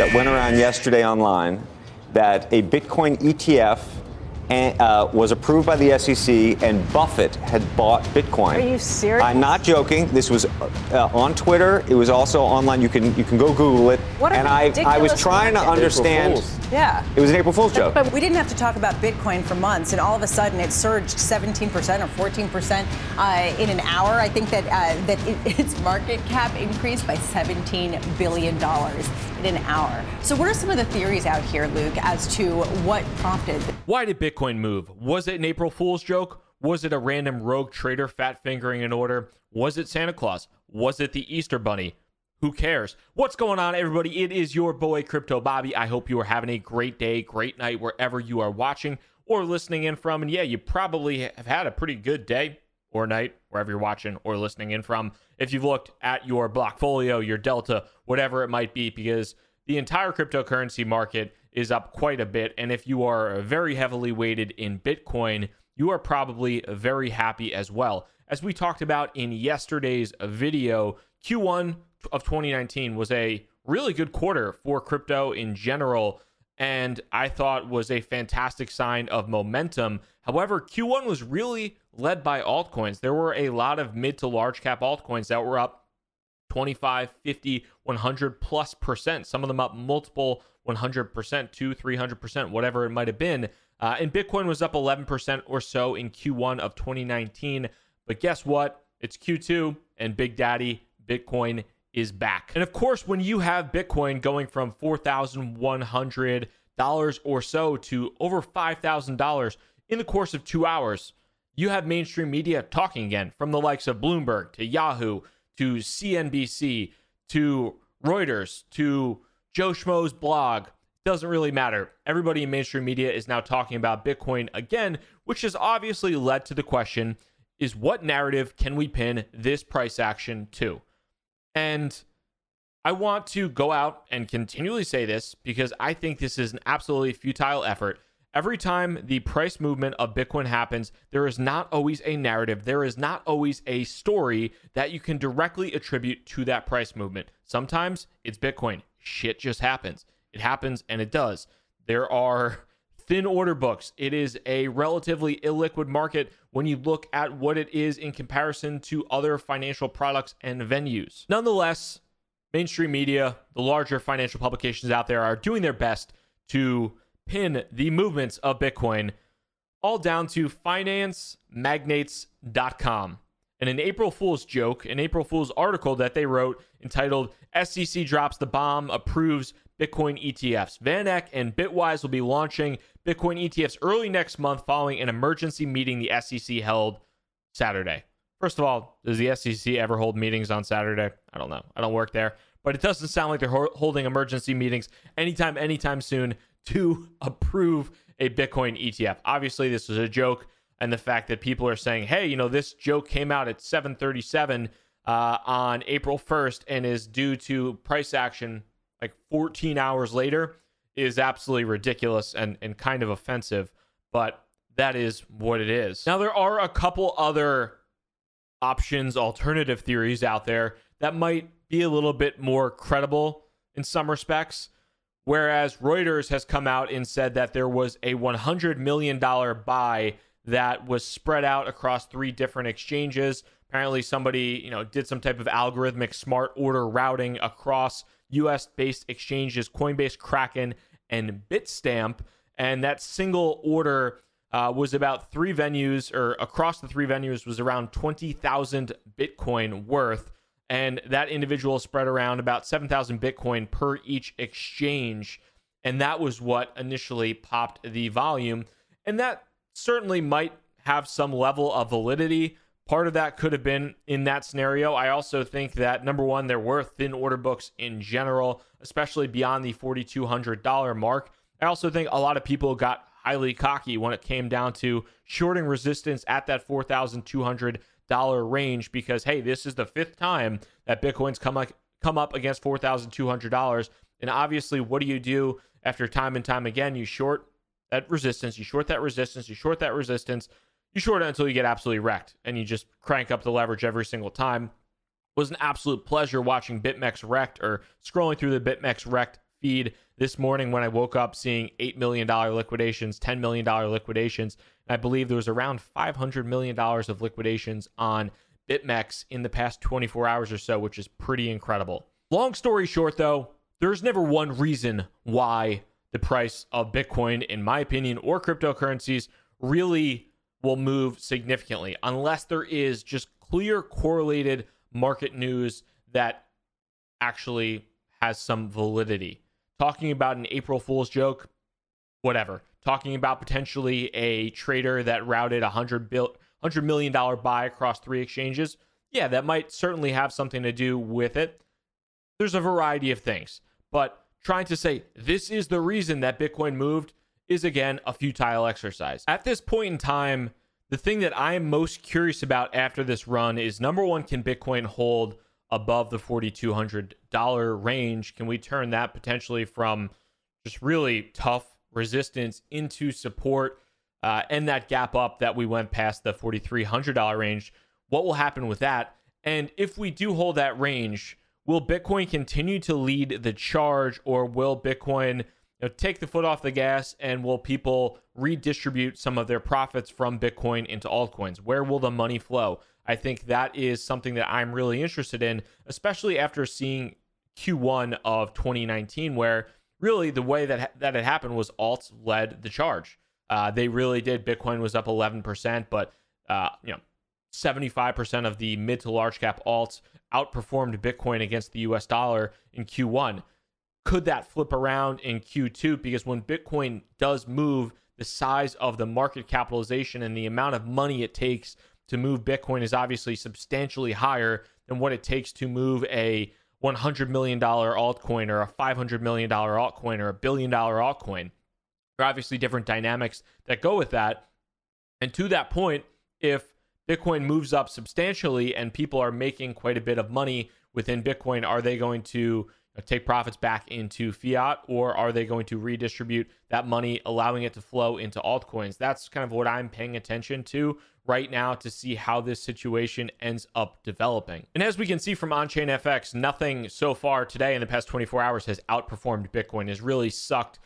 that went around yesterday online that a Bitcoin ETF uh, was approved by the SEC, and Buffett had bought Bitcoin. Are you serious? I'm not joking. This was uh, on Twitter. It was also online. You can you can go Google it. What and I I was trying to understand. Yeah. It was an April Fool's joke. But we didn't have to talk about Bitcoin for months, and all of a sudden it surged 17% or 14% uh, in an hour. I think that uh, that it, its market cap increased by 17 billion dollars in an hour. So, what are some of the theories out here, Luke, as to what prompted? Why did Bitcoin move? Was it an April Fool's joke? Was it a random rogue trader fat fingering an order? Was it Santa Claus? Was it the Easter Bunny? Who cares? What's going on, everybody? It is your boy, Crypto Bobby. I hope you are having a great day, great night, wherever you are watching or listening in from. And yeah, you probably have had a pretty good day or night, wherever you're watching or listening in from. If you've looked at your Blockfolio, your Delta, whatever it might be, because the entire cryptocurrency market is up quite a bit. And if you are very heavily weighted in Bitcoin, you are probably very happy as well. As we talked about in yesterday's video, Q1 of 2019 was a really good quarter for crypto in general and I thought was a fantastic sign of momentum. However, Q1 was really led by altcoins. There were a lot of mid to large cap altcoins that were up 25, 50, 100 plus percent. Some of them up multiple 100%, 2, 300%, whatever it might have been. Uh, and Bitcoin was up 11% or so in Q1 of 2019. But guess what? It's Q2 and Big Daddy Bitcoin is back. And of course, when you have Bitcoin going from $4,100 or so to over $5,000 in the course of two hours, you have mainstream media talking again from the likes of Bloomberg to Yahoo to CNBC to Reuters to Joe Schmo's blog. Doesn't really matter. Everybody in mainstream media is now talking about Bitcoin again, which has obviously led to the question is what narrative can we pin this price action to? And I want to go out and continually say this because I think this is an absolutely futile effort. Every time the price movement of Bitcoin happens, there is not always a narrative. There is not always a story that you can directly attribute to that price movement. Sometimes it's Bitcoin. Shit just happens. It happens and it does. There are thin order books. It is a relatively illiquid market when you look at what it is in comparison to other financial products and venues. Nonetheless, mainstream media, the larger financial publications out there are doing their best to pin the movements of Bitcoin all down to financemagnates.com. And an April Fool's joke, an April Fool's article that they wrote entitled SEC Drops the Bomb, Approves Bitcoin ETFs. VanEck and Bitwise will be launching Bitcoin ETFs early next month following an emergency meeting the SEC held Saturday. First of all, does the SEC ever hold meetings on Saturday? I don't know. I don't work there, but it doesn't sound like they're holding emergency meetings anytime, anytime soon to approve a Bitcoin ETF. Obviously, this was a joke, and the fact that people are saying, "Hey, you know, this joke came out at 7:37 uh, on April 1st and is due to price action like 14 hours later is absolutely ridiculous and, and kind of offensive, but that is what it is. Now, there are a couple other options, alternative theories out there that might be a little bit more credible in some respects. Whereas Reuters has come out and said that there was a $100 million buy that was spread out across three different exchanges. Apparently, somebody you know did some type of algorithmic smart order routing across US based exchanges Coinbase, Kraken, and Bitstamp. And that single order uh, was about three venues, or across the three venues, was around 20,000 Bitcoin worth. And that individual spread around about 7,000 Bitcoin per each exchange. And that was what initially popped the volume. And that certainly might have some level of validity. Part of that could have been in that scenario. I also think that number one, there were thin order books in general, especially beyond the $4,200 mark. I also think a lot of people got highly cocky when it came down to shorting resistance at that $4,200 range because, hey, this is the fifth time that Bitcoin's come, like, come up against $4,200. And obviously, what do you do after time and time again? You short that resistance, you short that resistance, you short that resistance you short it until you get absolutely wrecked and you just crank up the leverage every single time. It was an absolute pleasure watching BitMEX Rekt or scrolling through the BitMEX Rekt feed this morning when I woke up seeing $8 million liquidations, $10 million liquidations. I believe there was around $500 million of liquidations on BitMEX in the past 24 hours or so, which is pretty incredible. Long story short, though, there's never one reason why the price of Bitcoin, in my opinion, or cryptocurrencies really will move significantly unless there is just clear correlated market news that actually has some validity. Talking about an April Fool's joke, whatever. Talking about potentially a trader that routed a hundred bill hundred million dollar buy across three exchanges, yeah, that might certainly have something to do with it. There's a variety of things, but trying to say this is the reason that Bitcoin moved is again a futile exercise. At this point in time, the thing that I am most curious about after this run is number one, can Bitcoin hold above the $4,200 range? Can we turn that potentially from just really tough resistance into support uh, and that gap up that we went past the $4,300 range? What will happen with that? And if we do hold that range, will Bitcoin continue to lead the charge or will Bitcoin you know, take the foot off the gas and will people redistribute some of their profits from Bitcoin into altcoins? Where will the money flow? I think that is something that I'm really interested in, especially after seeing Q1 of 2019, where really the way that that had happened was alts led the charge. Uh, they really did. Bitcoin was up 11%, but uh, you know, 75% of the mid to large cap alts outperformed Bitcoin against the US dollar in Q1 could that flip around in Q2? Because when Bitcoin does move, the size of the market capitalization and the amount of money it takes to move Bitcoin is obviously substantially higher than what it takes to move a $100 million altcoin or a $500 million altcoin or a billion dollar altcoin. There are obviously different dynamics that go with that. And to that point, if Bitcoin moves up substantially and people are making quite a bit of money within Bitcoin, are they going to Uh, take profits back into fiat or are they going to redistribute that money allowing it to flow into altcoins? That's kind of what i'm paying attention to right now to see how this situation ends up developing. And as we can see from onchain fx nothing so far today in the past 24 hours has outperformed bitcoin has really sucked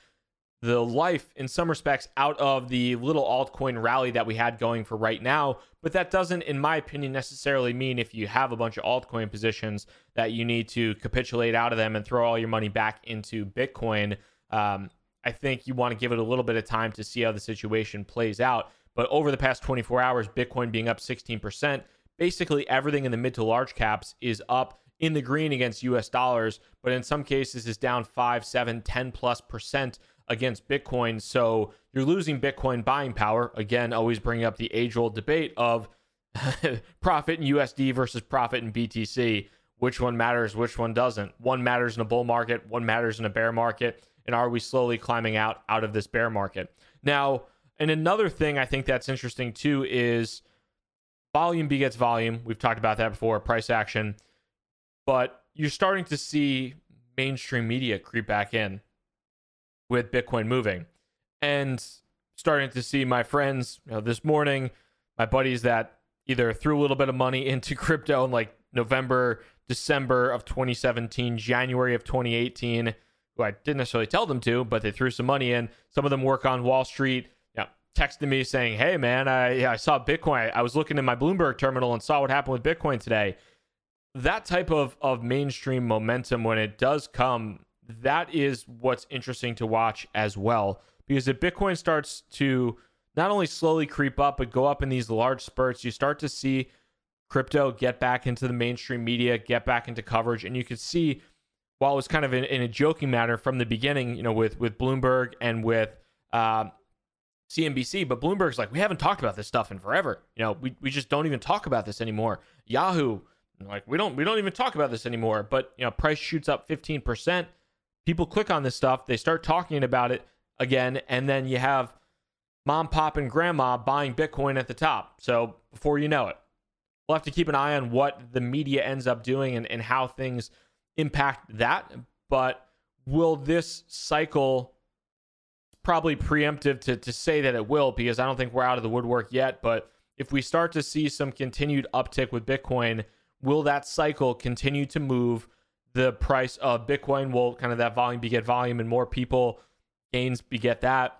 the life in some respects out of the little altcoin rally that we had going for right now. But that doesn't, in my opinion, necessarily mean if you have a bunch of altcoin positions that you need to capitulate out of them and throw all your money back into Bitcoin. Um, I think you want to give it a little bit of time to see how the situation plays out. But over the past 24 hours, Bitcoin being up 16%, basically everything in the mid to large caps is up in the green against US dollars, but in some cases is down 5, 7, 10 plus percent against Bitcoin. So you're losing Bitcoin buying power. Again, always bringing up the age old debate of profit in USD versus profit in BTC. Which one matters, which one doesn't? One matters in a bull market, one matters in a bear market. And are we slowly climbing out out of this bear market? Now, and another thing I think that's interesting too is volume begets volume. We've talked about that before, price action. But you're starting to see mainstream media creep back in with Bitcoin moving. And starting to see my friends you know, this morning, my buddies that either threw a little bit of money into crypto in like November, December of 2017, January of 2018, who I didn't necessarily tell them to, but they threw some money in. Some of them work on Wall Street. You know, me saying, "Hey man, I I saw Bitcoin. I was looking in my Bloomberg terminal and saw what happened with Bitcoin today." That type of of mainstream momentum when it does come that is what's interesting to watch as well. Because if Bitcoin starts to not only slowly creep up, but go up in these large spurts, you start to see crypto get back into the mainstream media, get back into coverage. And you could see, while it was kind of in, in a joking manner from the beginning, you know, with, with Bloomberg and with uh, CNBC, but Bloomberg's like, we haven't talked about this stuff in forever. You know, we, we just don't even talk about this anymore. Yahoo, like, we don't we don't even talk about this anymore. But, you know, price shoots up 15% people click on this stuff, they start talking about it again, and then you have mom, pop, and grandma buying Bitcoin at the top. So before you know it, we'll have to keep an eye on what the media ends up doing and, and how things impact that. But will this cycle probably preemptive to, to say that it will because I don't think we're out of the woodwork yet. But if we start to see some continued uptick with Bitcoin, will that cycle continue to move the price of Bitcoin will kind of that volume beget volume and more people gains beget that.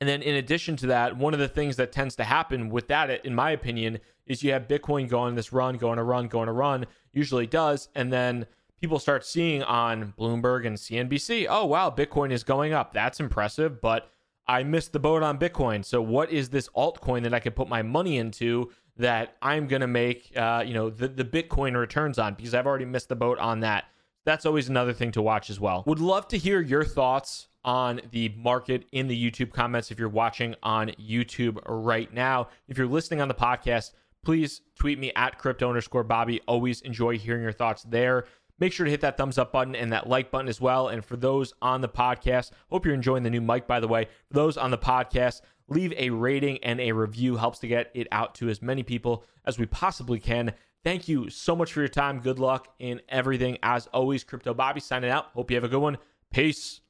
And then in addition to that, one of the things that tends to happen with that, in my opinion, is you have Bitcoin going this run, going a run, going a run, usually does. And then people start seeing on Bloomberg and CNBC, oh, wow, Bitcoin is going up. That's impressive, but I missed the boat on Bitcoin. So what is this altcoin that I can put my money into that I'm going to make, uh, you know, the, the Bitcoin returns on because I've already missed the boat on that. That's always another thing to watch as well. Would love to hear your thoughts on the market in the YouTube comments if you're watching on YouTube right now. If you're listening on the podcast, please tweet me at crypto underscore Bobby. Always enjoy hearing your thoughts there. Make sure to hit that thumbs up button and that like button as well. And for those on the podcast, hope you're enjoying the new mic, by the way. For those on the podcast, leave a rating and a review helps to get it out to as many people as we possibly can. Thank you so much for your time. Good luck in everything. As always, Crypto Bobby signing out. Hope you have a good one. Peace.